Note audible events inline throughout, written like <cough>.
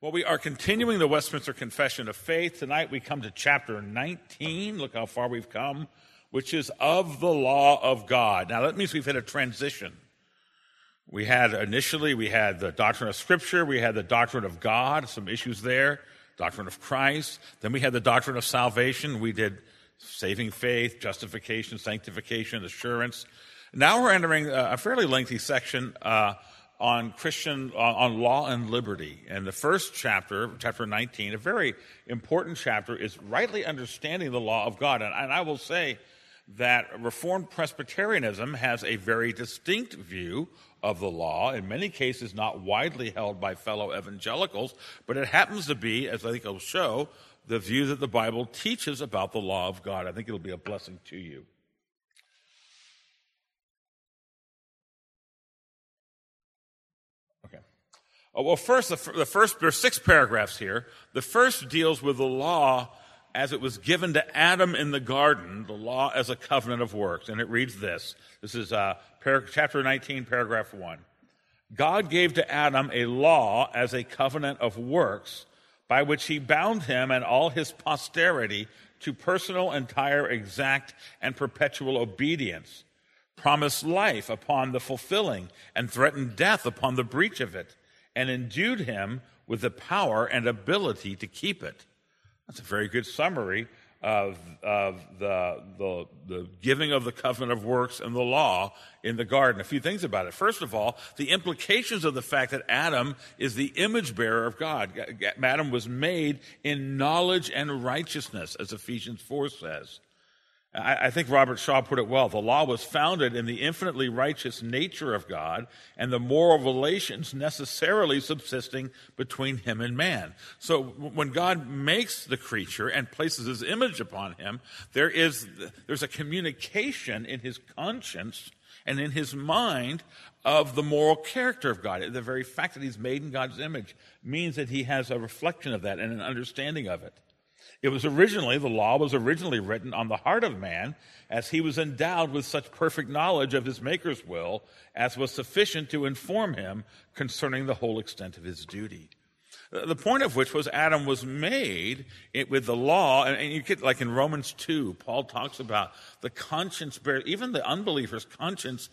Well, we are continuing the Westminster Confession of Faith. Tonight we come to chapter 19. Look how far we've come, which is of the law of God. Now that means we've hit a transition. We had initially, we had the doctrine of Scripture, we had the doctrine of God, some issues there, doctrine of Christ. Then we had the doctrine of salvation. We did saving faith, justification, sanctification, assurance. Now we're entering a fairly lengthy section. Uh, on Christian, on law and liberty. And the first chapter, chapter 19, a very important chapter, is rightly understanding the law of God. And, and I will say that Reformed Presbyterianism has a very distinct view of the law, in many cases not widely held by fellow evangelicals, but it happens to be, as I think I'll show, the view that the Bible teaches about the law of God. I think it'll be a blessing to you. Well, first, the, the first, there are six paragraphs here. The first deals with the law as it was given to Adam in the garden, the law as a covenant of works. And it reads this. This is uh, par- chapter 19, paragraph 1. God gave to Adam a law as a covenant of works by which he bound him and all his posterity to personal, entire, exact, and perpetual obedience, promised life upon the fulfilling, and threatened death upon the breach of it and endued him with the power and ability to keep it. That's a very good summary of, of the, the, the giving of the covenant of works and the law in the garden. A few things about it. First of all, the implications of the fact that Adam is the image bearer of God. Adam was made in knowledge and righteousness, as Ephesians 4 says. I, I think Robert Shaw put it well. The law was founded in the infinitely righteous nature of God and the moral relations necessarily subsisting between him and man. So when God makes the creature and places his image upon him, there is, there's a communication in his conscience and in his mind of the moral character of God. The very fact that he's made in God's image means that he has a reflection of that and an understanding of it. It was originally, the law was originally written on the heart of man as he was endowed with such perfect knowledge of his Maker's will as was sufficient to inform him concerning the whole extent of his duty. Uh, the point of which was Adam was made with the law, and you get like in Romans 2, Paul talks about the conscience, even the unbeliever's conscience.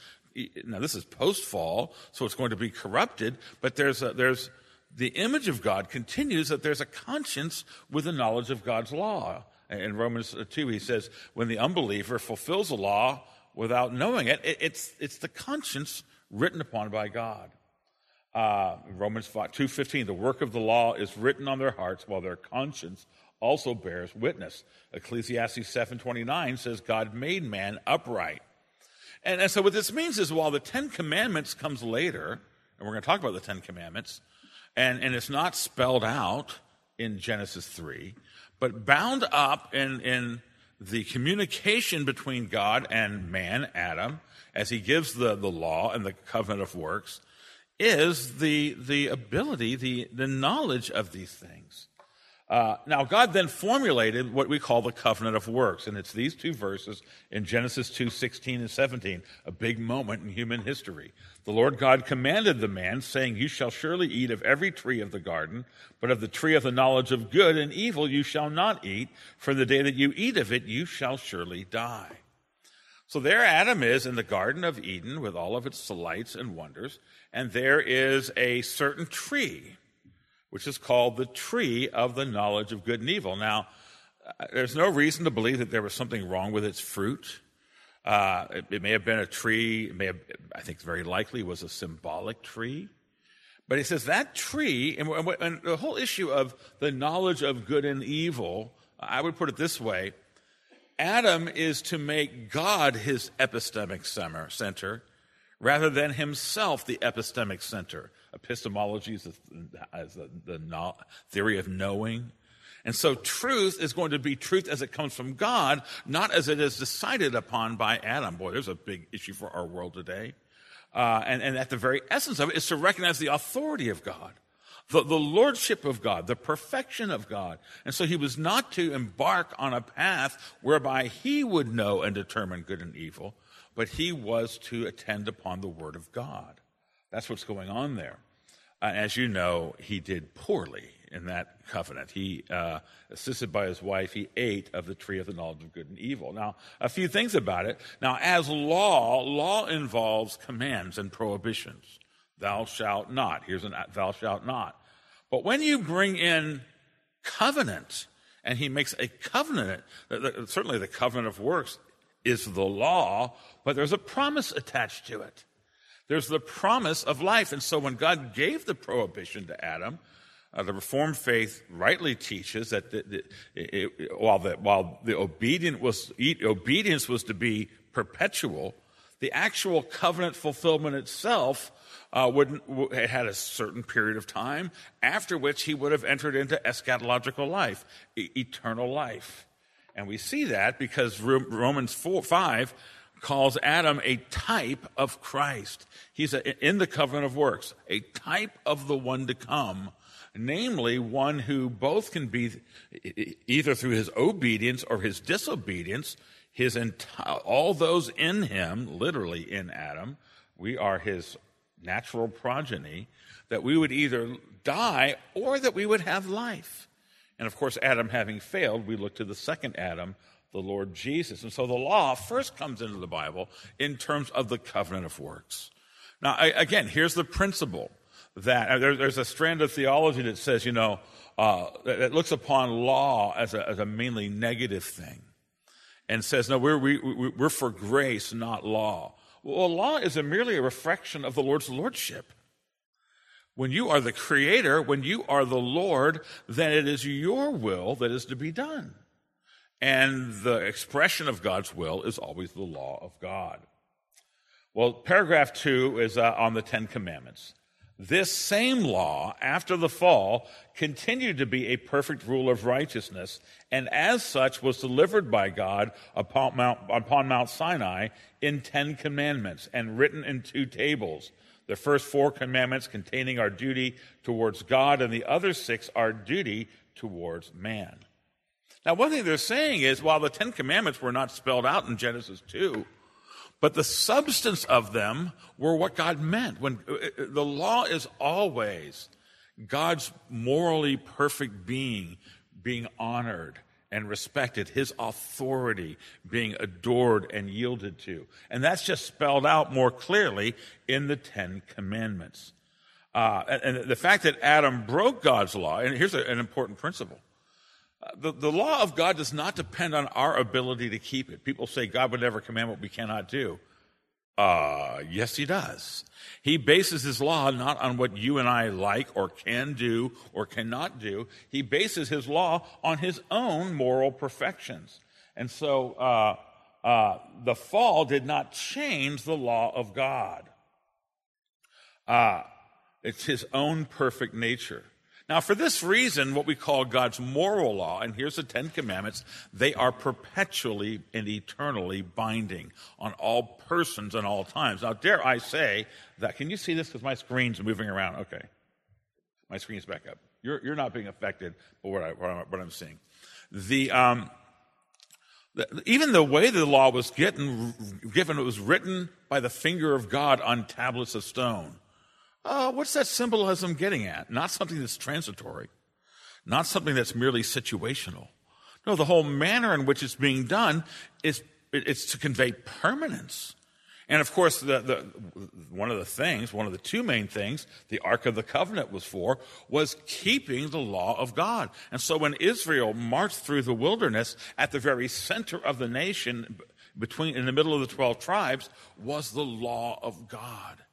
Now, this is post fall, so it's going to be corrupted, but there's, a, there's, the image of God continues that there's a conscience with the knowledge of God's law. In Romans 2, he says, when the unbeliever fulfills the law without knowing it, it's, it's the conscience written upon by God. Uh, Romans 2.15, the work of the law is written on their hearts while their conscience also bears witness. Ecclesiastes 7.29 says God made man upright. And, and so what this means is while the Ten Commandments comes later, and we're going to talk about the Ten Commandments, and, and it's not spelled out in Genesis 3, but bound up in, in the communication between God and man, Adam, as he gives the, the law and the covenant of works, is the, the ability, the, the knowledge of these things. Uh, now, God then formulated what we call the covenant of works, and it's these two verses in Genesis 2 16 and 17, a big moment in human history. The Lord God commanded the man, saying, You shall surely eat of every tree of the garden, but of the tree of the knowledge of good and evil you shall not eat, for the day that you eat of it you shall surely die. So there Adam is in the Garden of Eden with all of its delights and wonders, and there is a certain tree which is called the tree of the knowledge of good and evil. Now, uh, there's no reason to believe that there was something wrong with its fruit. Uh, it, it, may have been a tree, it may have, I think very likely was a symbolic tree. But he says that tree, and, and the whole issue of the knowledge of good and evil, I would put it this way Adam is to make God his epistemic center rather than himself the epistemic center. Epistemology is, the, the, the theory of knowing. And so truth is going to be truth as it comes from God, not as it is decided upon by Adam. Boy, there's a big issue for our world today. Uh, and, and at the very essence of it is to recognize the authority of God, the, the lordship of God, the perfection of God. And so he was not to embark on a path whereby he would know and determine good and evil, but he was to attend upon the word of God. That's what's going on there. Uh, as you know, he did poorly in that covenant. He, uh, assisted by his wife, he ate of the tree of the knowledge of good and evil. Now, a few things about it. Now, as law, law involves commands and prohibitions. Thou shalt not. Here's an thou shalt not. But when you bring in covenant, and he makes a covenant, certainly the covenant of works is the law, but there's a promise attached to it. There's the promise of life. And so when God gave the prohibition to Adam, uh, the Reformed faith rightly teaches that the, the, it, while, the, while the obedient was, obedience was to be perpetual, the actual covenant fulfillment itself uh, would, had a certain period of time, after which he would have entered into eschatological life, e- eternal life. And we see that because Romans 4, 5 calls Adam a type of Christ. He's a, in the covenant of works, a type of the one to come, namely one who both can be either through his obedience or his disobedience, his all those in him, literally in Adam, we are his natural progeny, that we would either die or that we would have life. And of course, Adam having failed, we look to the second Adam, the Lord Jesus. And so the law first comes into the Bible in terms of the covenant of works. Now, again, here's the principle that uh, there's a strand of theology that says, you know, uh, that looks upon law as a, as a mainly negative thing and says, no, we're, we, we're for grace, not law. Well, law is a merely a reflection of the Lord's lordship. When you are the creator, when you are the Lord, then it is your will that is to be done. And the expression of God's will is always the law of God. Well, paragraph two is uh, on the Ten Commandments. This same law, after the fall, continued to be a perfect rule of righteousness, and as such was delivered by God upon Mount, upon Mount Sinai in Ten Commandments and written in two tables the first four commandments containing our duty towards God, and the other six our duty towards man. Now, one thing they're saying is while the Ten Commandments were not spelled out in Genesis 2, but the substance of them were what God meant. When uh, uh, the law is always God's morally perfect being being honored and respected, his authority being adored and yielded to. And that's just spelled out more clearly in the Ten Commandments. Uh, and, and, the fact that Adam broke God's law, and here's a, an important principle. Uh, the, the law of God does not depend on our ability to keep it. People say God would never command what we cannot do. Uh, yes, he does. He bases his law not on what you and I like or can do or cannot do. He bases his law on his own moral perfections. And so, uh, uh, the fall did not change the law of God. Uh, it's his own perfect nature. Now, for this reason, what we call God's moral law, and here's the Ten Commandments, they are perpetually and eternally binding on all persons and all times. Now, dare I say that, can you see this? Because my screen's moving around. Okay. My screen's back up. You're, you're not being affected by what, I, what I'm seeing. The, um, the, even the way the law was getting, given, it was written by the finger of God on tablets of stone. Uh, what's that symbolism getting at? Not something that's transitory, not something that's merely situational. No, the whole manner in which it's being done is it's to convey permanence. And of course, the, the, one of the things, one of the two main things the Ark of the Covenant was for, was keeping the law of God. And so when Israel marched through the wilderness at the very center of the nation, between, in the middle of the 12 tribes, was the law of God.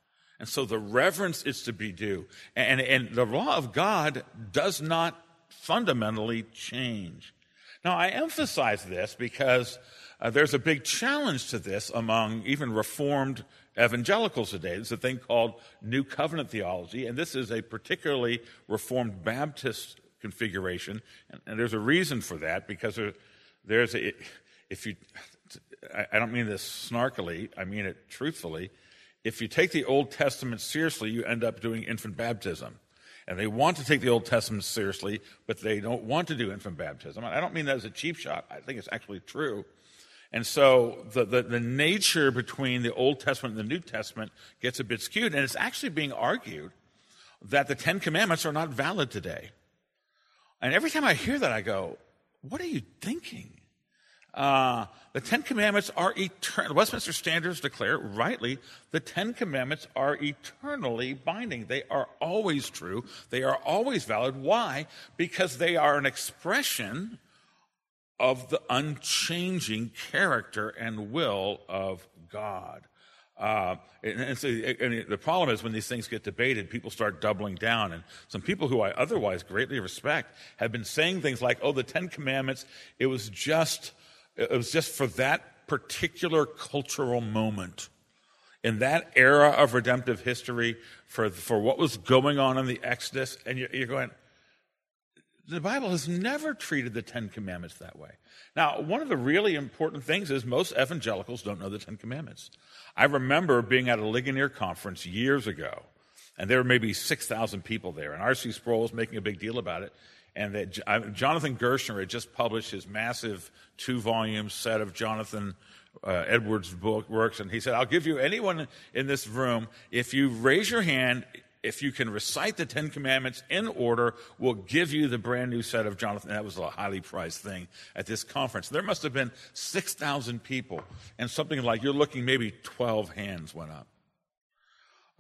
And so the reverence is to be due. And, and the law of God does not fundamentally change. Now, I emphasize this because uh, there's a big challenge to this among even Reformed evangelicals today. There's a thing called New Covenant theology, and this is a particularly Reformed Baptist configuration. And, and there's a reason for that because there, there's a, if you, I don't mean this snarkily, I mean it truthfully if you take the Old Testament seriously, you end up doing infant baptism. And they want to take the Old Testament seriously, but they don't want to do infant baptism. I don't mean that as a cheap shot. I think it's actually true. And so the, the, the, nature between the Old Testament and the New Testament gets a bit skewed. And it's actually being argued that the Ten Commandments are not valid today. And every time I hear that, I go, What are you thinking? Uh, the Ten Commandments are eternal. Westminster Standards declare rightly the Ten Commandments are eternally binding. They are always true. They are always valid. Why? Because they are an expression of the unchanging character and will of God. Uh, and, and, so, and the problem is when these things get debated, people start doubling down. And some people who I otherwise greatly respect have been saying things like, oh, the Ten Commandments, it was just it was just for that particular cultural moment. In that era of redemptive history, for, for what was going on in the Exodus, and you're, you're going, the Bible has never treated the Ten Commandments that way. Now, one of the really important things is most evangelicals don't know the Ten Commandments. I remember being at a Ligonier conference years ago, and there were maybe 6,000 people there, and R.C. Sproul was making a big deal about it and that Jonathan Gerstner had just published his massive two volume set of Jonathan uh, Edwards' book works, and he said, I'll give you anyone in this room, if you raise your hand, if you can recite the Ten Commandments in order, we'll give you the brand new set of Jonathan. That was a highly prized thing at this conference. There must have been 6,000 people, and something like you're looking maybe 12 hands went up.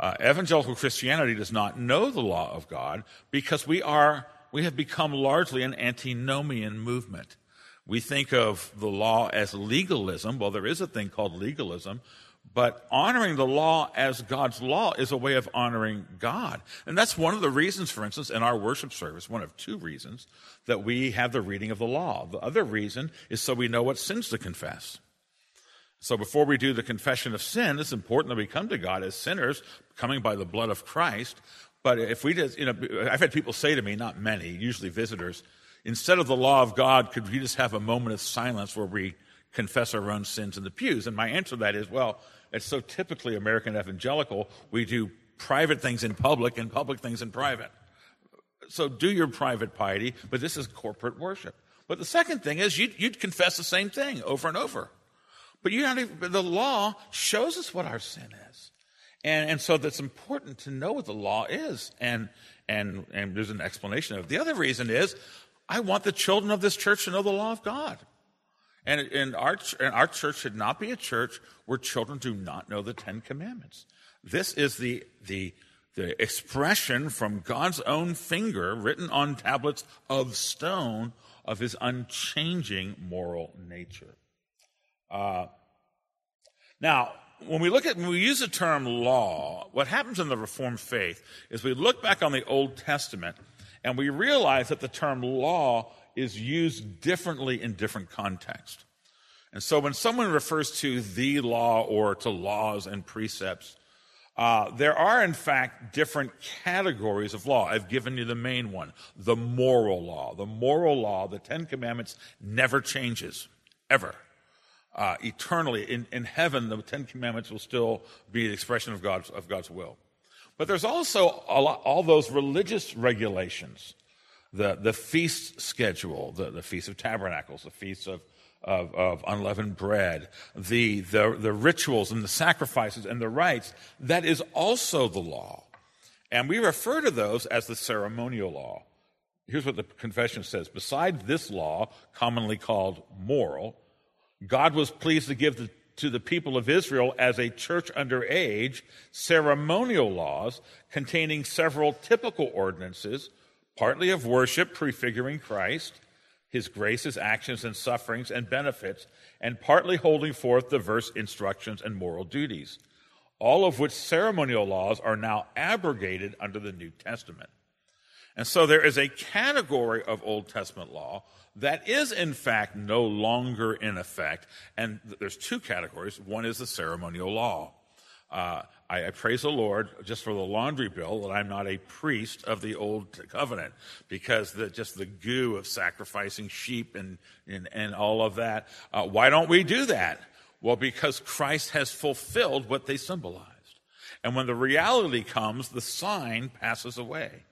Uh, evangelical Christianity does not know the law of God because we are we have become largely an antinomian movement. We think of the law as legalism. Well, there is a thing called legalism, but honoring the law as God's law is a way of honoring God. And that's one of the reasons, for instance, in our worship service, one of two reasons, that we have the reading of the law. The other reason is so we know what sins to confess. So before we do the confession of sin, it's important that we come to God as sinners, coming by the blood of Christ, but if we just, you know, I've had people say to me, not many, usually visitors, instead of the law of God, could we just have a moment of silence where we confess our own sins in the pews? And my answer to that is, well, it's so typically American evangelical. We do private things in public and public things in private. So do your private piety, but this is corporate worship. But the second thing is you'd, you'd confess the same thing over and over. But you don't even, the law shows us what our sin is. And, and so that's important to know what the law is. And, and, and there's an explanation of it. The other reason is I want the children of this church to know the law of God. And, and, our, and our church should not be a church where children do not know the Ten Commandments. This is the, the, the expression from God's own finger, written on tablets of stone, of his unchanging moral nature. Uh, now, when we look at, when we use the term law, what happens in the Reformed faith is we look back on the Old Testament and we realize that the term law is used differently in different contexts. And so when someone refers to the law or to laws and precepts, uh, there are, in fact, different categories of law. I've given you the main one the moral law. The moral law, the Ten Commandments, never changes, ever uh, eternally. In, in heaven, the Ten Commandments will still be the expression of God's, of God's will. But there's also lot, all those religious regulations the, the feast schedule, the, the Feast of Tabernacles, the Feast of, of, of, unleavened bread, the, the, the rituals and the sacrifices and the rites, that is also the law. And we refer to those as the ceremonial law. Here's what the confession says Besides this law, commonly called moral, God was pleased to give the, to the people of Israel as a church under age ceremonial laws containing several typical ordinances, partly of worship prefiguring Christ, his grace, his actions and sufferings and benefits, and partly holding forth diverse instructions and moral duties, all of which ceremonial laws are now abrogated under the New Testament. And so there is a category of Old Testament law that is in fact no longer in effect. And there's two categories. One is the ceremonial law. Uh, I, I, praise the Lord just for the laundry bill that I'm not a priest of the old covenant because the, just the goo of sacrificing sheep and, and, and all of that. Uh, why don't we do that? Well, because Christ has fulfilled what they symbolized. And when the reality comes, the sign passes away.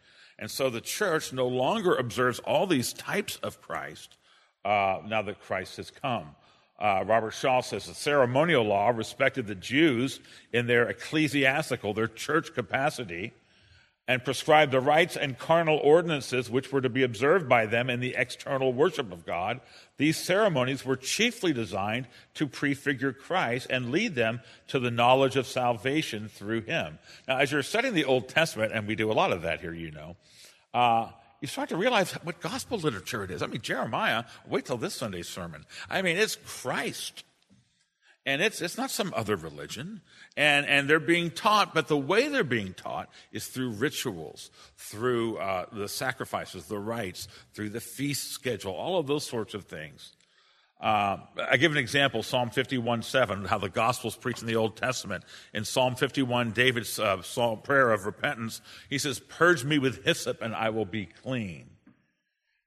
And so the church no longer observes all these types of Christ uh, now that Christ has come. Uh, Robert Shaw says the ceremonial law respected the Jews in their ecclesiastical, their church capacity, and prescribed the rites and carnal ordinances which were to be observed by them in the external worship of God, these ceremonies were chiefly designed to prefigure Christ and lead them to the knowledge of salvation through him. Now, as you're studying the Old Testament, and we do a lot of that here, you know, uh, you start to realize what gospel literature it is. I mean, Jeremiah, wait till this Sunday's sermon. I mean, it's Christ. And it's, it's not some other religion. And, and they're being taught, but the way they're being taught is through rituals, through uh, the sacrifices, the rites, through the feast schedule, all of those sorts of things. Uh, I give an example, Psalm 51 7, how the gospel's preached in the Old Testament. In Psalm 51, David's uh, psalm, prayer of repentance, he says, Purge me with hyssop and I will be clean.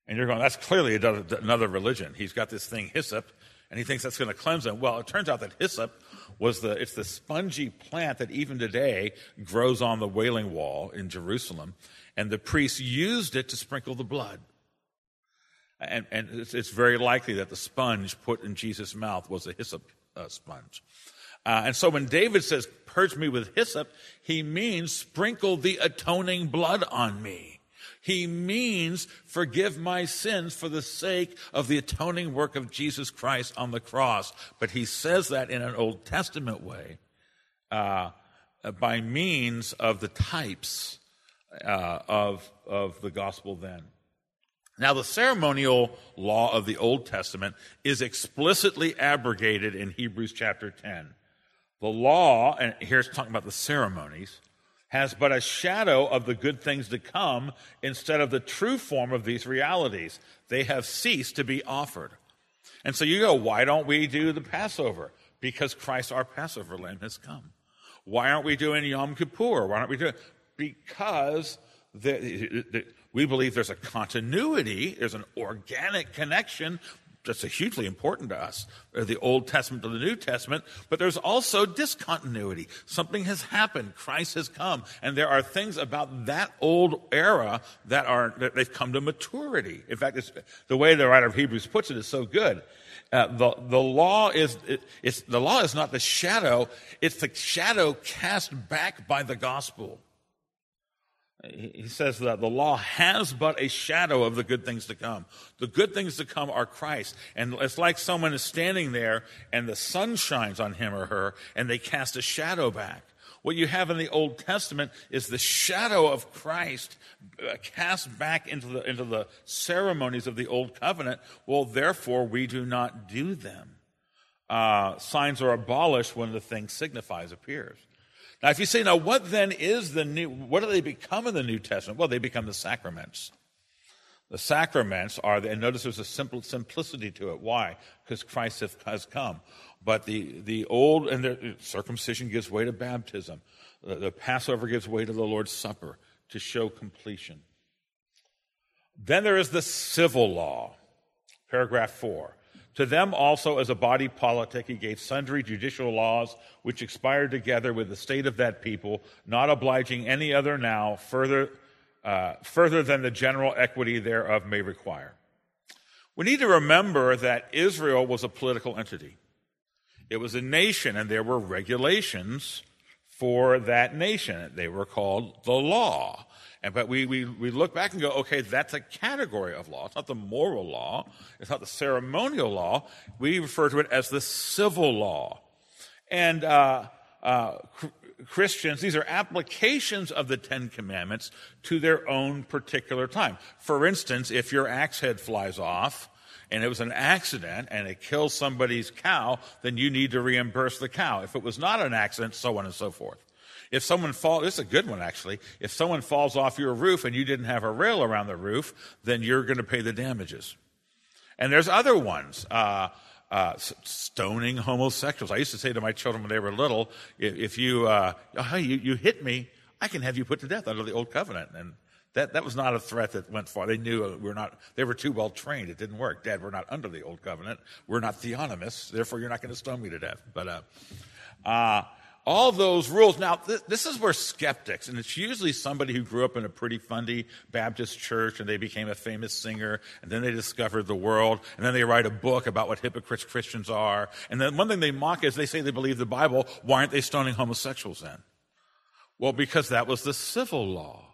And you're going, that's clearly another religion. He's got this thing, hyssop, and he thinks that's going to cleanse him. Well, it turns out that hyssop was the, it's the spongy plant that even today grows on the Wailing Wall in Jerusalem. And the priests used it to sprinkle the blood. And, and it's, it's, very likely that the sponge put in Jesus' mouth was a hyssop uh, sponge. Uh, and so when David says, purge me with hyssop, he means sprinkle the atoning blood on me. He means forgive my sins for the sake of the atoning work of Jesus Christ on the cross. But he says that in an Old Testament way uh, by means of the types uh, of, of the gospel then. Now, the ceremonial law of the Old Testament is explicitly abrogated in Hebrews chapter 10. The law, and here's talking about the ceremonies, has but a shadow of the good things to come instead of the true form of these realities. They have ceased to be offered. And so you go, why don't we do the Passover? Because Christ, our Passover lamb, has come. Why aren't we doing Yom Kippur? Why aren't we doing? Because the, the, we believe there's a continuity, there's an organic connection that's hugely important to us, uh, the Old Testament to the New Testament, but there's also discontinuity. Something has happened. Christ has come. And there are things about that old era that are, that they've come to maturity. In fact, the way the writer of Hebrews puts it is so good. Uh, the, the law is, it, it's, the law is not the shadow, it's the shadow cast back by the gospel he says that the law has but a shadow of the good things to come. The good things to come are Christ. And it's like someone is standing there and the sun shines on him or her and they cast a shadow back. What you have in the Old Testament is the shadow of Christ uh, cast back into the, into the ceremonies of the Old Covenant. Well, therefore, we do not do them. Uh, signs are abolished when the thing signifies appears. Now, if you say, now what then is the new, what do they become in the New Testament? Well, they become the sacraments. The sacraments are, the, and notice there's a simple simplicity to it. Why? Because Christ has come. But the, the old, and the circumcision gives way to baptism. The, the Passover gives way to the Lord's Supper to show completion. Then there is the civil law, paragraph four. To them also, as a body politic, he gave sundry judicial laws which expired together with the state of that people, not obliging any other now further, uh, further than the general equity thereof may require. We need to remember that Israel was a political entity. It was a nation, and there were regulations for that nation. They were called the law. And, but we, we, we look back and go, okay, that's a category of law. It's not the moral law. It's not the ceremonial law. We refer to it as the civil law. And uh, uh, Christians, these are applications of the Ten Commandments to their own particular time. For instance, if your axe head flies off, and it was an accident and it kills somebody's cow, then you need to reimburse the cow. If it was not an accident, so on and so forth. If someone falls, this is a good one actually. If someone falls off your roof and you didn't have a rail around the roof, then you're going to pay the damages. And there's other ones. Uh, uh, stoning homosexuals. I used to say to my children when they were little, if, if you, uh, oh, you, you hit me, I can have you put to death under the old covenant. And that, that was not a threat that went far. They knew we're not, they were too well trained. It didn't work. Dad, we're not under the old covenant. We're not theonomists. Therefore, you're not going to stone me to death. But, uh, uh, all those rules. Now, th- this is where skeptics, and it's usually somebody who grew up in a pretty fundy Baptist church and they became a famous singer, and then they discovered the world, and then they write a book about what hypocrites Christians are. And then one thing they mock is they say they believe the Bible. Why aren't they stoning homosexuals then? Well, because that was the civil law.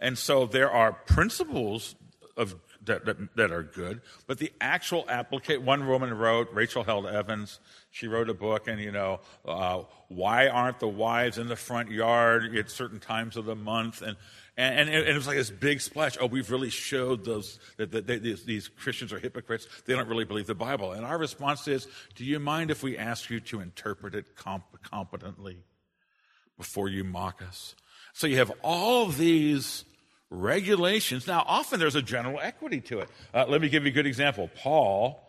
And so there are principles of that, that, that, are good, but the actual application. One woman wrote, Rachel Held Evans. She wrote a book, and you know, uh, why aren't the wives in the front yard at certain times of the month? And and, and, it, and, it, was like this big splash. Oh, we've really showed those that, that they, these, these, Christians are hypocrites. They don't really believe the Bible. And our response is, do you mind if we ask you to interpret it comp- competently before you mock us? So you have all these regulations. Now, often there's a general equity to it. Uh, let me give you a good example. Paul.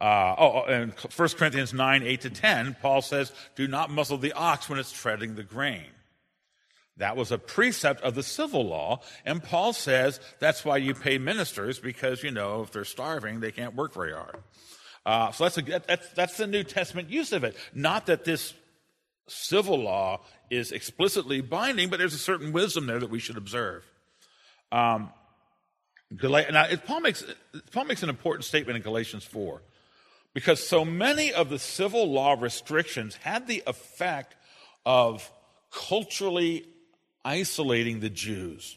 Uh, oh, oh in 1 Corinthians 9, 8 to 10, Paul says, Do not muzzle the ox when it's treading the grain. That was a precept of the civil law. And Paul says that's why you pay ministers because, you know, if they're starving, they can't work very hard. Uh, so that's, a, that's, that's the New Testament use of it. Not that this civil law is explicitly binding, but there's a certain wisdom there that we should observe. Um, now, Paul makes, Paul makes an important statement in Galatians 4 because so many of the civil law restrictions had the effect of culturally isolating the Jews.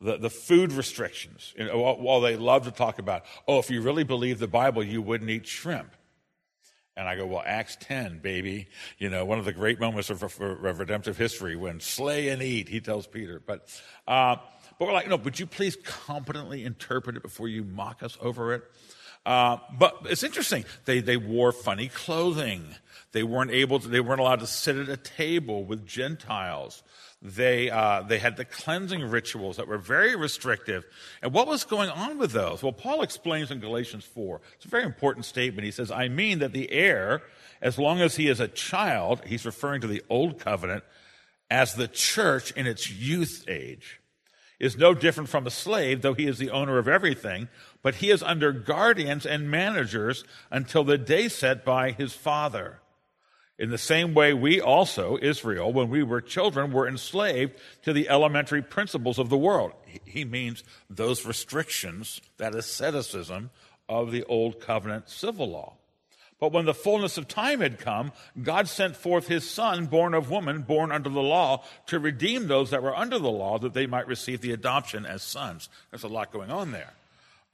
The, the food restrictions, you know, while they love to talk about, oh, if you really believe the Bible, you wouldn't eat shrimp. And I go, well, Acts 10, baby. You know, one of the great moments of, redemptive history when slay and eat, he tells Peter. But, uh, but we're like, no, would you please competently interpret it before you mock us over it? Uh, but it's interesting. They, they wore funny clothing. They weren't able to, they weren't allowed to sit at a table with Gentiles. They, uh, they had the cleansing rituals that were very restrictive. And what was going on with those? Well, Paul explains in Galatians 4. It's a very important statement. He says, I mean that the heir, as long as he is a child, he's referring to the old covenant, as the church in its youth age, is no different from a slave, though he is the owner of everything, but he is under guardians and managers until the day set by his father. In the same way, we also, Israel, when we were children, were enslaved to the elementary principles of the world. He means those restrictions, that asceticism of the old covenant civil law. But when the fullness of time had come, God sent forth his son, born of woman, born under the law, to redeem those that were under the law, that they might receive the adoption as sons. There's a lot going on there.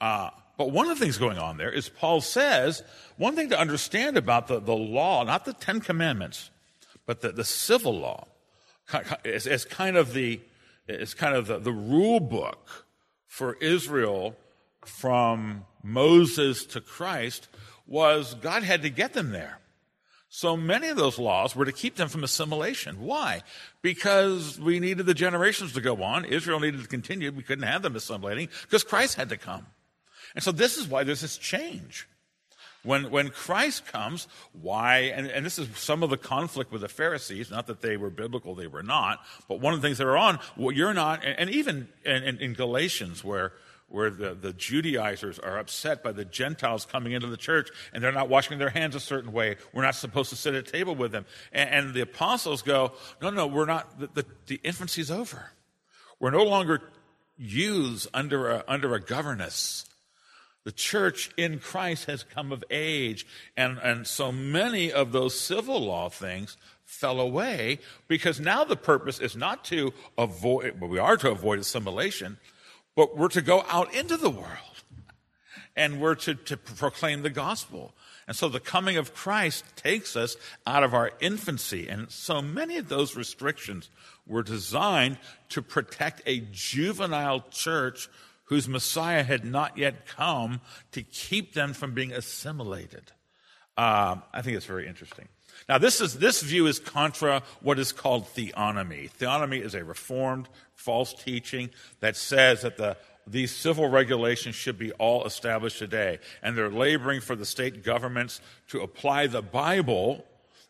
Uh, but one of the things going on there is Paul says one thing to understand about the, the law, not the Ten Commandments, but the, the civil law, is kind of the is kind of the, the rule book for Israel from Moses to Christ was God had to get them there. So many of those laws were to keep them from assimilation. Why? Because we needed the generations to go on. Israel needed to continue. We couldn't have them assimilating because Christ had to come. And so this is why there's this change. When, when Christ comes, why, and, and this is some of the conflict with the Pharisees, not that they were biblical, they were not, but one of the things that are on, well, you're not, and, and even in, in, Galatians where, where the, the Judaizers are upset by the Gentiles coming into the church and they're not washing their hands a certain way. We're not supposed to sit at table with them. And, and the apostles go, no, no, we're not, the, the, the infancy's over. We're no longer youths under a, under a governess. The church in Christ has come of age. And, and so many of those civil law things fell away because now the purpose is not to avoid, well, we are to avoid assimilation, but we're to go out into the world and we're to, to proclaim the gospel. And so the coming of Christ takes us out of our infancy. And so many of those restrictions were designed to protect a juvenile church whose Messiah had not yet come to keep them from being assimilated. Uh, I think it's very interesting. Now, this, is, this view is contra what is called theonomy. Theonomy is a reformed, false teaching that says that the, these civil regulations should be all established today. And they're laboring for the state governments to apply the Bible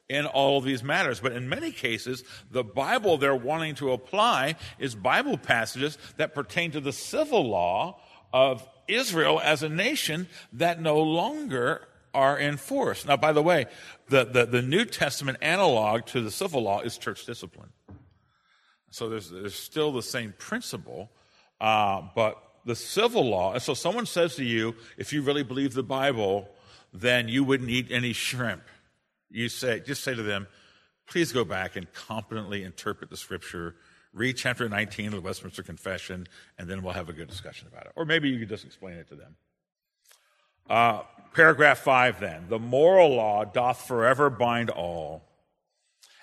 in all of these matters. But in many cases, the Bible they're wanting to apply is Bible passages that pertain to the civil law of Israel as a nation that no longer are enforced. Now, by the way, the, the, the New Testament analog to the civil law is church discipline. So there's, there's still the same principle, uh, but the civil law, and so someone says to you, if you really believe the Bible, then you wouldn't eat any shrimp you say, just say to them, please go back and competently interpret the scripture Read chapter 19 of the Westminster Confession, and then we'll have a good discussion about it. Or maybe you could just explain it to them. Uh, paragraph 5 then. The moral law doth forever bind all,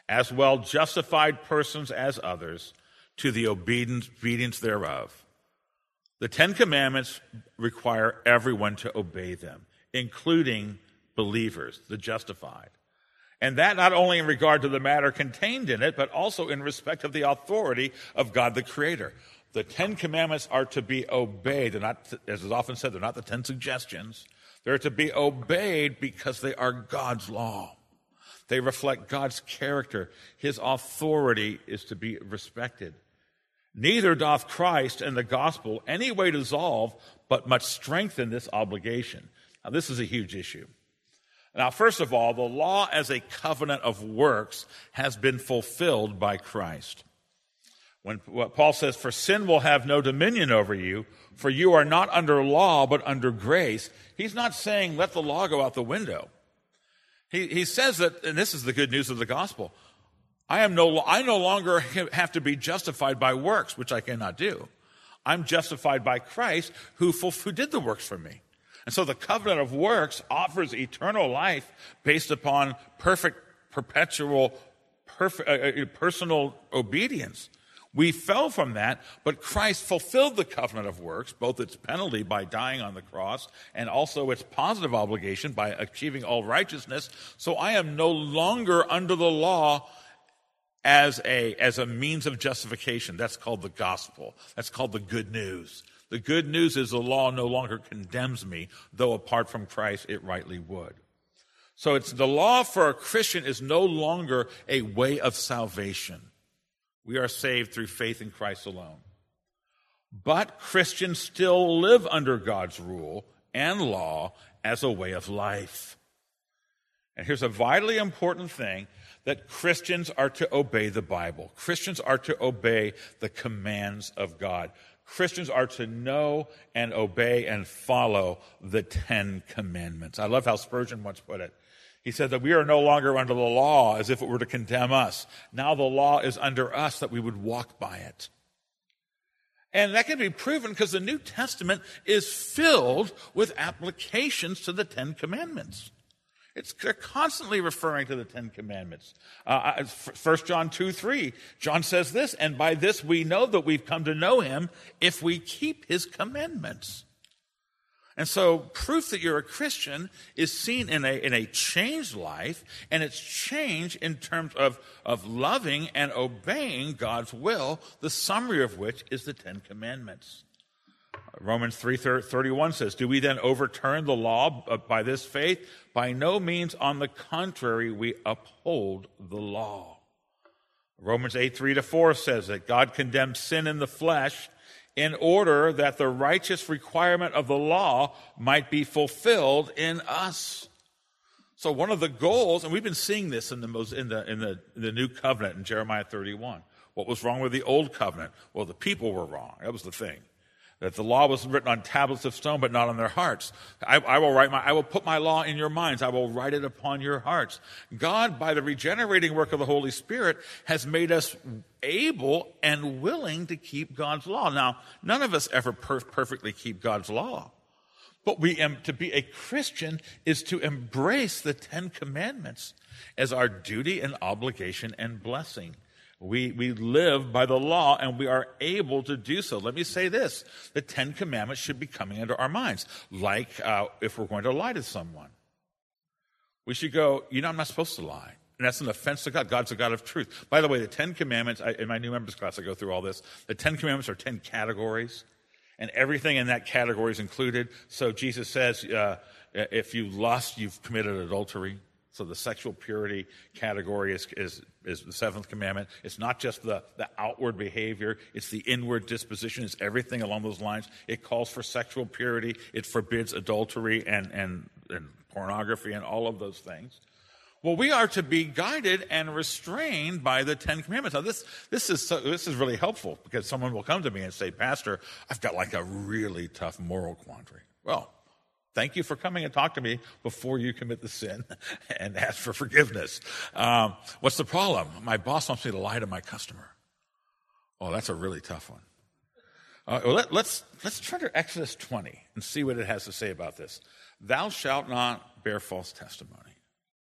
as well justified persons as others, to the obedience, obedience thereof. The Ten Commandments require everyone to obey them, including believers, the justified. And that not only in regard to the matter contained in it, but also in respect of the authority of God the Creator. The Ten Commandments are to be obeyed. They're not, as is often said, they're not the Ten Suggestions. They're to be obeyed because they are God's law. They reflect God's character. His authority is to be respected. Neither doth Christ and the gospel any way dissolve, but much strengthen this obligation. Now, this is a huge issue. Now, first of all, the law as a covenant of works has been fulfilled by Christ. When what Paul says, for sin will have no dominion over you, for you are not under law, but under grace, he's not saying let the law go out the window. He, he says that, and this is the good news of the gospel. I am no, I no longer have to be justified by works, which I cannot do. I'm justified by Christ who, who did the works for me. And so the covenant of works offers eternal life based upon perfect, perpetual, perfect, uh, uh, personal obedience. We fell from that, but Christ fulfilled the covenant of works, both its penalty by dying on the cross and also its positive obligation by achieving all righteousness. So I am no longer under the law as a, as a means of justification. That's called the gospel. That's called the good news. The good news is the law no longer condemns me, though apart from Christ it rightly would. So it's the law for a Christian is no longer a way of salvation. We are saved through faith in Christ alone. But Christians still live under God's rule and law as a way of life. And here's a vitally important thing that Christians are to obey the Bible. Christians are to obey the commands of God. Christians are to know and obey and follow the Ten Commandments. I love how Spurgeon once put it. He said that we are no longer under the law as if it were to condemn us. Now the law is under us that we would walk by it. And that can be proven because the New Testament is filled with applications to the Ten Commandments. It's, they're constantly referring to the Ten Commandments. Uh, 1 John 2 3, John says this, and by this we know that we've come to know him if we keep his commandments. And so proof that you're a Christian is seen in a, in a changed life, and it's changed in terms of, of loving and obeying God's will, the summary of which is the Ten Commandments. Romans 3:31 says, "Do we then overturn the law uh, by this faith? By no means. On the contrary, we uphold the law." Romans 8, 3 to 4 says that God condemns sin in the flesh in order that the righteous requirement of the law might be fulfilled in us. So one of the goals, and we've been seeing this in the, in the, in the, in the new covenant in Jeremiah 31. What was wrong with the old covenant? Well, the people were wrong. That was the thing that the law was written on tablets of stone, but not on their hearts. I, I, will write my, I will put my law in your minds. I will write it upon your hearts. God, by the regenerating work of the Holy Spirit, has made us able and willing to keep God's law. Now, none of us ever per- perfectly keep God's law. But we am, to be a Christian is to embrace the Ten Commandments as our duty and obligation and blessing. We, we live by the law and we are able to do so. Let me say this. The Ten Commandments should be coming into our minds. Like uh, if we're going to lie to someone. We should go, you know, I'm not supposed to lie. And that's an offense to God. God's a God of truth. By the way, the Ten Commandments, I, in my new members class, I go through all this. The Ten Commandments are ten categories, and everything in that category is included. So Jesus says, uh, if you lust, you've committed adultery. So the sexual purity category is, is, is, the seventh commandment. It's not just the, the outward behavior, it's the inward disposition, it's everything along those lines. It calls for sexual purity, it forbids adultery and, and, and pornography and all of those things. Well, we are to be guided and restrained by the Ten Commandments. Now, this, this, is, so, this is really helpful because someone will come to me and say, Pastor, I've got like a really tough moral quandary. Well, Thank you for coming and talk to me before you commit the sin <laughs> and ask for forgiveness. Um, what's the problem? My boss wants me to lie to my customer. Oh, that's a really tough one. Uh, well, let, let's, let's turn to Exodus 20 and see what it has to say about this. Thou shalt not bear false testimony.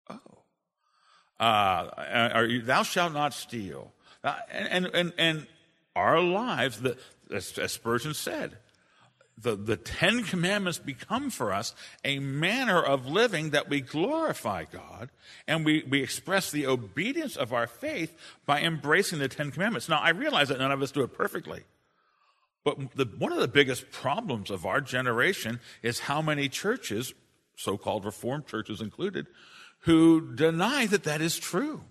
Oh. Uh, you, thou shalt not steal. Uh, and, and, and our lives, the, as, as Spurgeon said, the, the Ten Commandments become for us a manner of living that we glorify God and we, we express the obedience of our faith by embracing the Ten Commandments. Now, I realize that none of us do it perfectly. But the, one of the biggest problems of our generation is how many churches, so called Reformed churches included, who deny that that is true,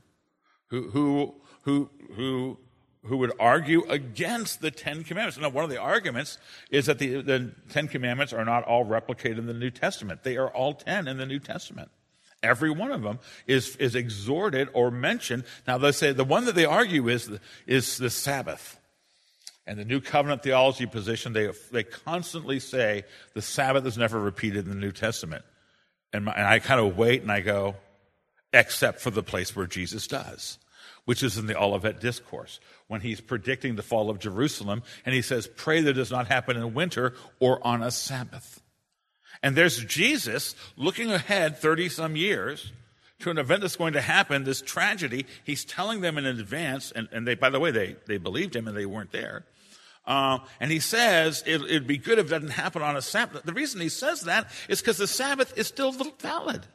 who, who, who, who who would argue against the Ten Commandments. Now, one of the arguments is that the, the Ten Commandments are not all replicated in the New Testament. They are all ten in the New Testament. Every one of them is, is exhorted or mentioned. Now, they say the one that they argue is the, is the Sabbath. And the New Covenant theology position, they, they constantly say the Sabbath is never repeated in the New Testament. And, my, and I kind of wait and I go, except for the place where Jesus does which is in the Olivet Discourse, when he's predicting the fall of Jerusalem, and he says, Pray that it does not happen in winter or on a Sabbath. And there's Jesus looking ahead 30 some years to an event that's going to happen, this tragedy. He's telling them in advance, and, and they, by the way, they, they believed him and they weren't there. Uh, and he says it, would be good if it doesn't happen on a Sabbath. The reason he says that is because the Sabbath is still valid.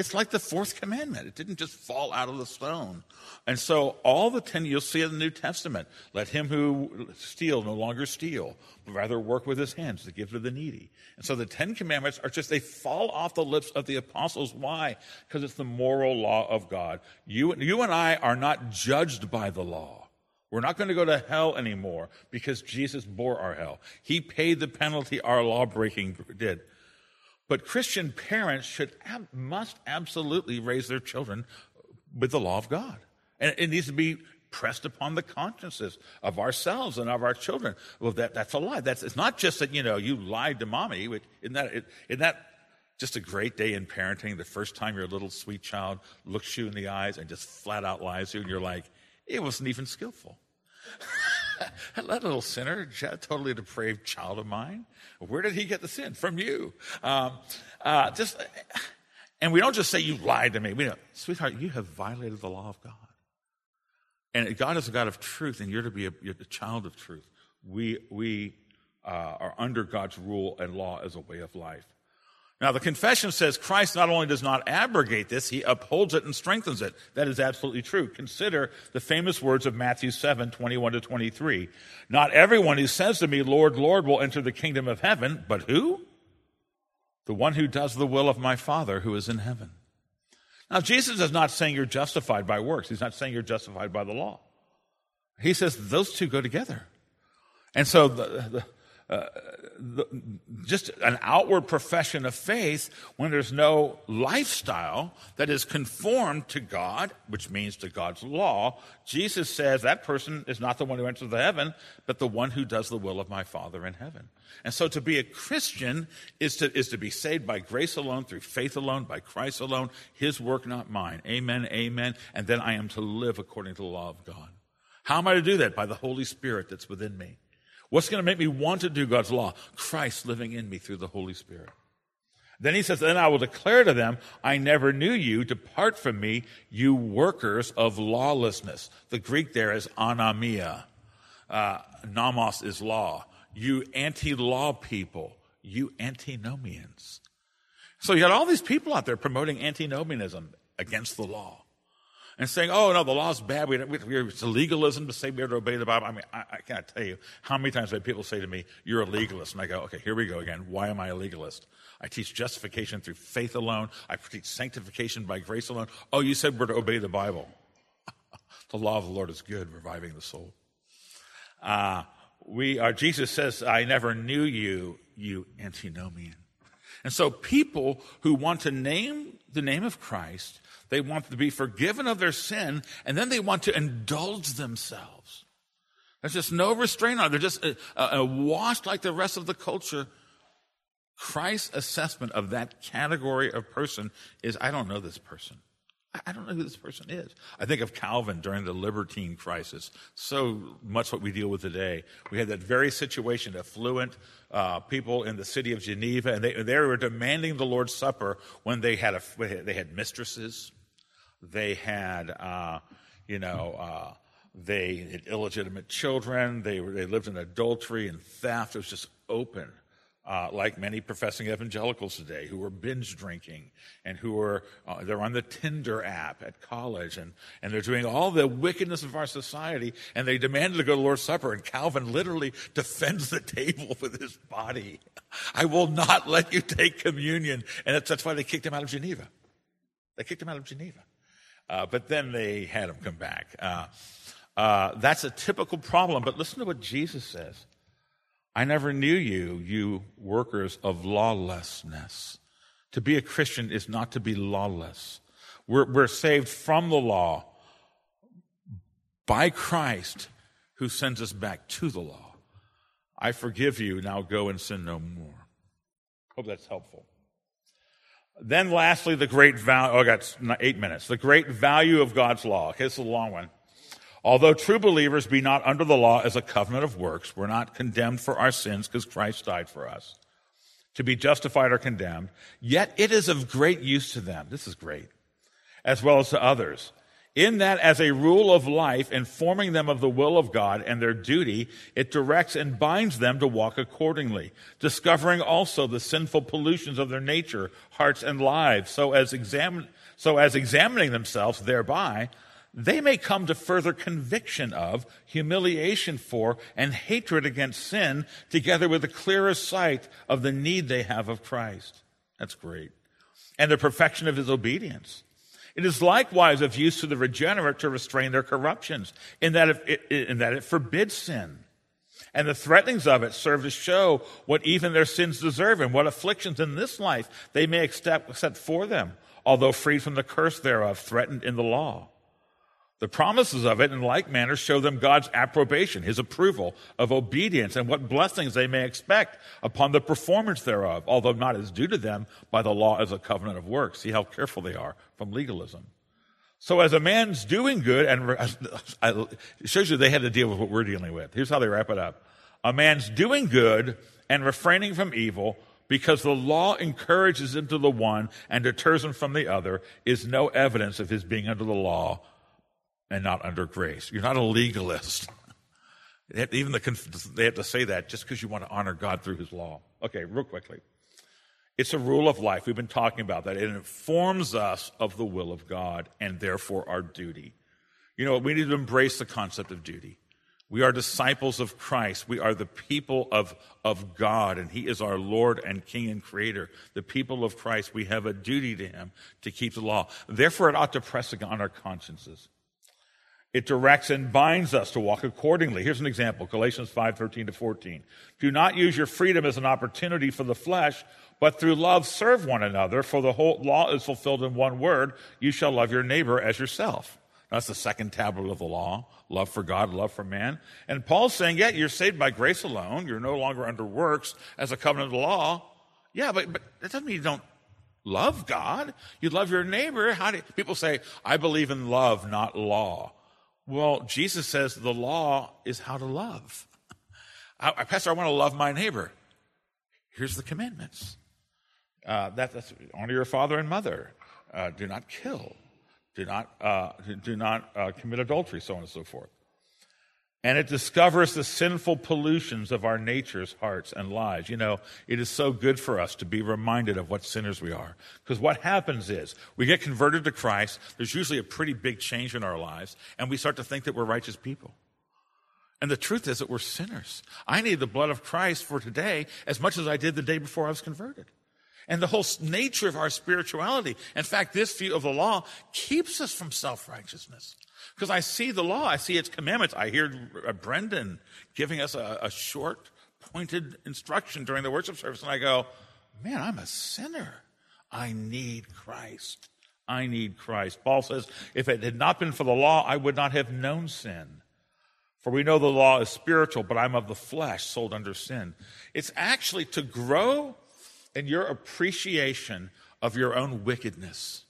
It's like the fourth commandment. It didn't just fall out of the stone. And so all the ten, you'll see in the New Testament, let him who steal no longer steal, but rather work with his hands to give to the needy. And so the Ten Commandments are just, they fall off the lips of the apostles. Why? Because it's the moral law of God. You, you and I are not judged by the law. We're not going to go to hell anymore because Jesus bore our hell. He paid the penalty our law breaking did. But Christian parents should must absolutely raise their children with the law of God. And it needs to be pressed upon the consciences of ourselves and of our children. Well, that, that's a lie. That's, it's not just that, you know, you lied to mommy. Isn't that, isn't that just a great day in parenting? The first time your little sweet child looks you in the eyes and just flat out lies to you, and you're like, it wasn't even skillful. <laughs> <laughs> that little sinner, totally depraved child of mine, where did he get the sin? From you. Um, uh, just, and we don't just say you lied to me. We know, sweetheart, you have violated the law of God. And God is a God of truth, and you're to be a, a child of truth. We, we uh, are under God's rule and law as a way of life. Now, the confession says Christ not only does not abrogate this, he upholds it and strengthens it. That is absolutely true. Consider the famous words of Matthew 7, 21 to 23. Not everyone who says to me, Lord, Lord, will enter the kingdom of heaven, but who? The one who does the will of my Father who is in heaven. Now, Jesus is not saying you're justified by works. He's not saying you're justified by the law. He says those two go together. And so the, the the, just an outward profession of faith when there's no lifestyle that is conformed to God, which means to God's law. Jesus says that person is not the one who enters the heaven, but the one who does the will of my Father in heaven. And so to be a Christian is to, is to be saved by grace alone, through faith alone, by Christ alone, his work, not mine. Amen, amen. And then I am to live according to the law of God. How am I to do that? By the Holy Spirit that's within me. What's going to make me want to do God's law? Christ living in me through the Holy Spirit. Then he says, Then I will declare to them, I never knew you. Depart from me, you workers of lawlessness. The Greek there is anomia. Uh, is law. You anti law people, you antinomians. So you got all these people out there promoting antinomianism against the law and saying, oh, no, the law's bad. We, we, it's legalism to say we have to obey the Bible. I mean, I, I can't tell you how many times have people say to me, you're a legalist. And I go, okay, here we go again. Why am I a legalist? I teach justification through faith alone. I teach sanctification by grace alone. Oh, you said we're to obey the Bible. <laughs> the law of the Lord is good, reviving the soul. Uh, we are, Jesus says, I never knew you, you antinomian. And so people who want to name the name of Christ they want to be forgiven of their sin, and then they want to indulge themselves. There's just no restraint on it. They're just uh, uh, washed like the rest of the culture. Christ's assessment of that category of person is I don't know this person. I don't know who this person is. I think of Calvin during the libertine crisis. So much what we deal with today. We had that very situation, affluent uh, people in the city of Geneva, and they, they were demanding the Lord's Supper when they had, a, they had mistresses, they had, uh, you know, uh, they had illegitimate children, they, were, they lived in adultery and theft. It was just open uh, like many professing evangelicals today who are binge drinking and who are uh, they're on the tinder app at college and, and they're doing all the wickedness of our society and they demanded to go to lord's supper and calvin literally defends the table with his body. I will not let you take communion. And that's why they kicked him out of geneva. They kicked him out of geneva. Uh, but then they had him come back. Uh, uh, that's a typical problem. But listen to what jesus says I never knew you, you workers of lawlessness. To be a Christian is not to be lawless. We're, we're saved from the law by Christ who sends us back to the law. I forgive you, now go and sin no more. Hope that's helpful. Then, lastly, the great value. Oh, I got eight minutes. The great value of God's law. Okay, this is a long one. Although true believers be not under the law as a covenant of works, we're not condemned for our sins because Christ died for us. To be justified or condemned, yet it is of great use to them. This is great. As well as to others. In that, as a rule of life, informing them of the will of God and their duty, it directs and binds them to walk accordingly, discovering also the sinful pollutions of their nature, hearts, and lives, so as, so as examining themselves thereby, they may come to further conviction of, humiliation for, and hatred against sin, together with a clearer sight of the need they have of Christ. That's great. And the perfection of his obedience. It is likewise of use to the regenerate to restrain their corruptions, in that it, in that it forbids sin. And the threatenings of it serve to show what even their sins deserve and what afflictions in this life they may accept, for them, although freed from the curse thereof threatened in the law. The promises of it in like manner show them God's approbation, his approval of obedience, and what blessings they may expect upon the performance thereof, although not as due to them by the law as a covenant of works. See how careful they are from legalism. So as a man's doing good, and <laughs> it shows you they had to deal with what we're dealing with. Here's how they wrap it up. A man's doing good and refraining from evil because the law encourages him to the one and deters him from the other is no evidence of his being under the law and not under grace. You're not a legalist. Even the, they have to say that just because you want to honor God through his law. Okay, real quickly. It's a rule of life. We've been talking about that. It informs us of the will of God and therefore our duty. You know, we need to embrace the concept of duty. We are disciples of Christ. We are the people of, of God, and He is our Lord and King and Creator. The people of Christ, we have a duty to Him to keep the law. Therefore, it ought to press on our consciences. It directs and binds us to walk accordingly. Here's an example Galatians 5 13 to 14. Do not use your freedom as an opportunity for the flesh, but through love serve one another, for the whole law is fulfilled in one word you shall love your neighbor as yourself. That's the second tablet of the law love for God, love for man. And Paul's saying, yeah, you're saved by grace alone. You're no longer under works as a covenant of the law. Yeah, but, but that doesn't mean you don't love God. You love your neighbor. How do people say, I believe in love, not law? Well, Jesus says the law is how to love. I, Pastor, I want to love my neighbor. Here's the commandments. Uh, that, that's honor your father and mother. Uh, do not kill. Do not uh, do not uh, commit adultery. So on and so forth and it discovers the sinful pollutions of our natures, hearts, and lives. You know, it is so good for us to be reminded of what sinners we are. Because what happens is, we get converted to Christ, there's usually a pretty big change in our lives, and we start to think that we're righteous people. And the truth is that we're sinners. I need the blood of Christ for today as much as I did the day before I was converted. And the whole nature of our spirituality, in fact, this view of the law keeps us from self righteousness. Because I see the law, I see its commandments. I hear uh, Brendan giving us a, a short, pointed instruction during the worship service, and I go, man, I'm a sinner. I need Christ. I need Christ. Paul says, if it had not been for the law, I would not have known sin. For we know the law is spiritual, but I'm of the flesh, sold under sin. It's actually to grow in your appreciation of your own wickedness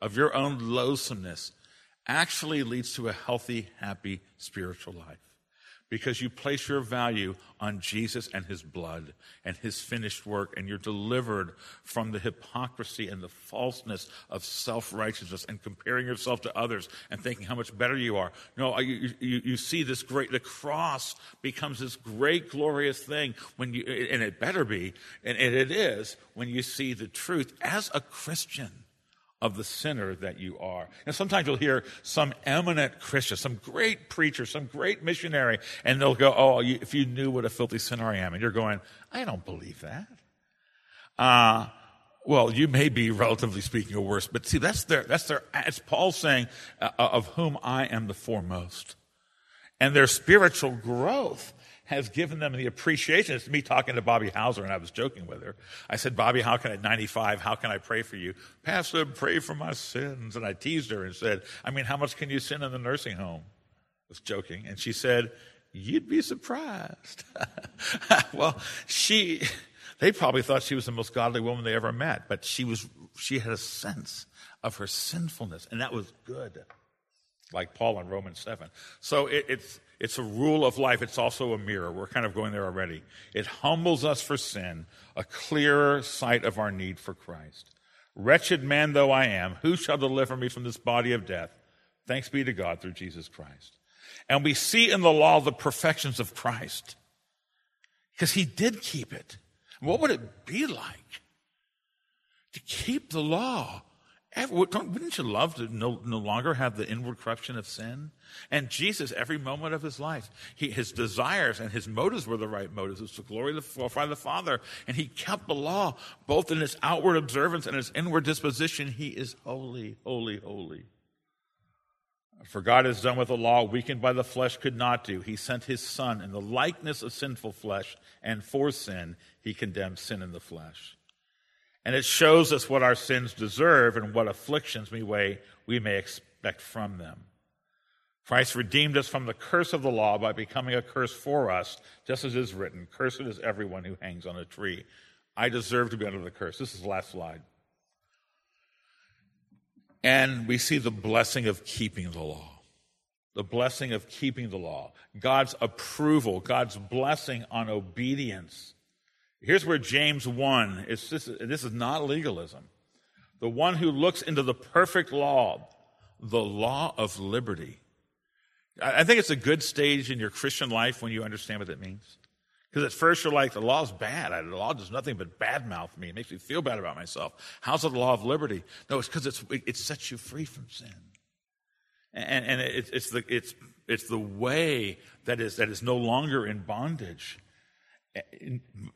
of your own loathsomeness actually leads to a healthy, happy spiritual life because you place your value on Jesus and his blood and his finished work, and you're delivered from the hypocrisy and the falseness of self righteousness and comparing yourself to others and thinking how much better you are. No, you, you, you, see this great, the cross becomes this great, glorious thing when you, and it better be, and it is, when you see the truth as a Christian of the sinner that you are. And sometimes you'll hear some eminent Christian, some great preacher, some great missionary, and they'll go, Oh, if you knew what a filthy sinner I am. And you're going, I don't believe that. Uh, well, you may be, relatively speaking, a worse, but see, that's their, that's their, it's Paul saying, uh, of whom I am the foremost. And their spiritual growth has given them the appreciation. It's me talking to Bobby Hauser, and I was joking with her. I said, Bobby, how can I, 95, how can I pray for you? Pastor, pray for my sins. And I teased her and said, I mean, how much can you sin in the nursing home? I was joking. And she said, You'd be surprised. <laughs> well, she, they probably thought she was the most godly woman they ever met, but she was, she had a sense of her sinfulness, and that was good like Paul in Romans 7. So it, it's, it's a rule of life. It's also a mirror. We're kind of going there already. It humbles us for sin, a clearer sight of our need for Christ. Wretched man though I am, who shall deliver me from this body of death? Thanks be to God through Jesus Christ. And we see in the law the perfections of Christ because he did keep it. What would it be like to keep the law? Wouldn't you love to no, no longer have the inward corruption of sin? And Jesus, every moment of his life, he, his desires and his motives were the right motives. It was to glorify the Father. And he kept the law, both in his outward observance and his inward disposition. He is holy, holy, holy. For God has done what the law, weakened by the flesh, could not do. He sent his Son in the likeness of sinful flesh, and for sin, he condemned sin in the flesh and it shows us what our sins deserve and what afflictions we may, expect from them. Christ redeemed us from the curse of the law by becoming a curse for us, just as is written, Cursed is everyone who hangs on a tree. I deserve to be under the curse. This is the last slide. And we see the blessing of keeping the law. The blessing of keeping the law. God's approval, God's blessing on obedience Here's where James 1 is this, this is not legalism. The one who looks into the perfect law, the law of liberty. I think it's a good stage in your Christian life when you understand what that means. Because at first you're like, the law's bad. The law does nothing but badmouth me. It makes me feel bad about myself. How's the law of liberty? No, it's because it's, it sets you free from sin. And, and it, it's, the, it's, it's the way that is, that is no longer in bondage.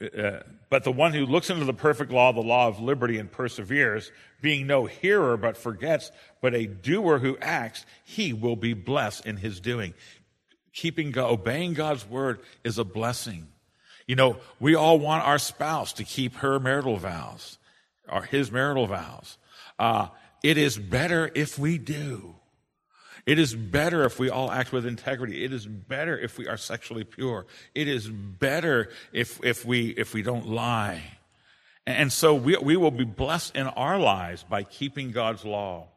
Uh, but the one who looks into the perfect law, the law of liberty, and perseveres, being no hearer but forgets, but a doer who acts, he will be blessed in his doing. Keeping, obeying God's word is a blessing. You know, we all want our spouse to keep her marital vows, or his marital vows. Uh, it is better if we do. It is better if we all act with integrity. It is better if we are sexually pure. It is better if, if, we, if we don't lie. And so we, we will be blessed in our lives by keeping God's law.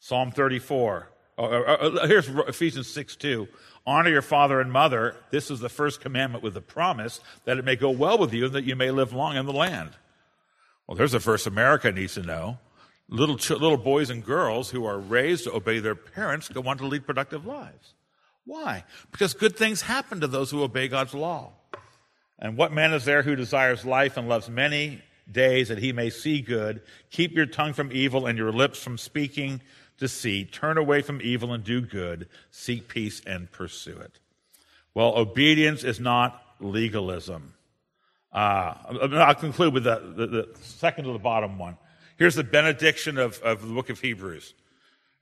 Psalm 34. Uh, uh, here's Ephesians 6 2. Honor your father and mother. This is the first commandment with the promise that it may go well with you and that you may live long in the land. Well, there's a verse America needs to know little, ch- little boys and girls who are raised to obey their parents go on to lead productive lives. Why? Because good things happen to those who obey God's law. And what man is there who desires life and loves many days that he may see good? Keep your tongue from evil and your lips from speaking deceit. Turn away from evil and do good. Seek peace and pursue it. Well, obedience is not legalism. Uh, I'll conclude with the, the, the second to the bottom one. Here's the benediction of, of the book of Hebrews.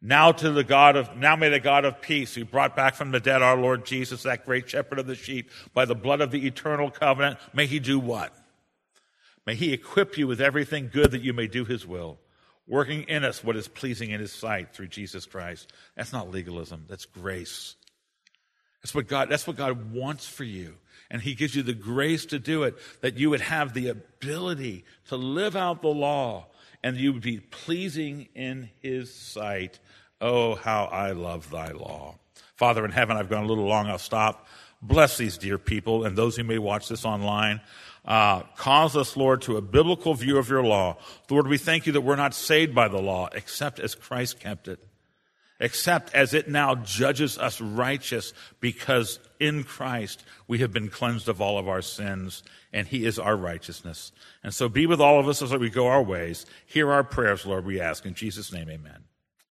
Now to the God of, now may the God of peace, who brought back from the dead our Lord Jesus, that great shepherd of the sheep, by the blood of the eternal covenant, may he do what? May he equip you with everything good that you may do his will, working in us what is pleasing in his sight through Jesus Christ. That's not legalism. That's grace. That's what God, that's what God wants for you. And he gives you the grace to do it, that you would have the ability to live out the law and you would be pleasing in his sight. Oh, how I love thy law. Father in heaven, I've gone a little long, I'll stop. Bless these dear people and those who may watch this online. Uh, cause us, Lord, to a biblical view of your law. Lord, we thank you that we're not saved by the law except as Christ kept it, except as it now judges us righteous because in Christ we have been cleansed of all of our sins and he is our righteousness. And so be with all of us as we go our ways. Hear our prayers, Lord, we ask. In Jesus' name, amen.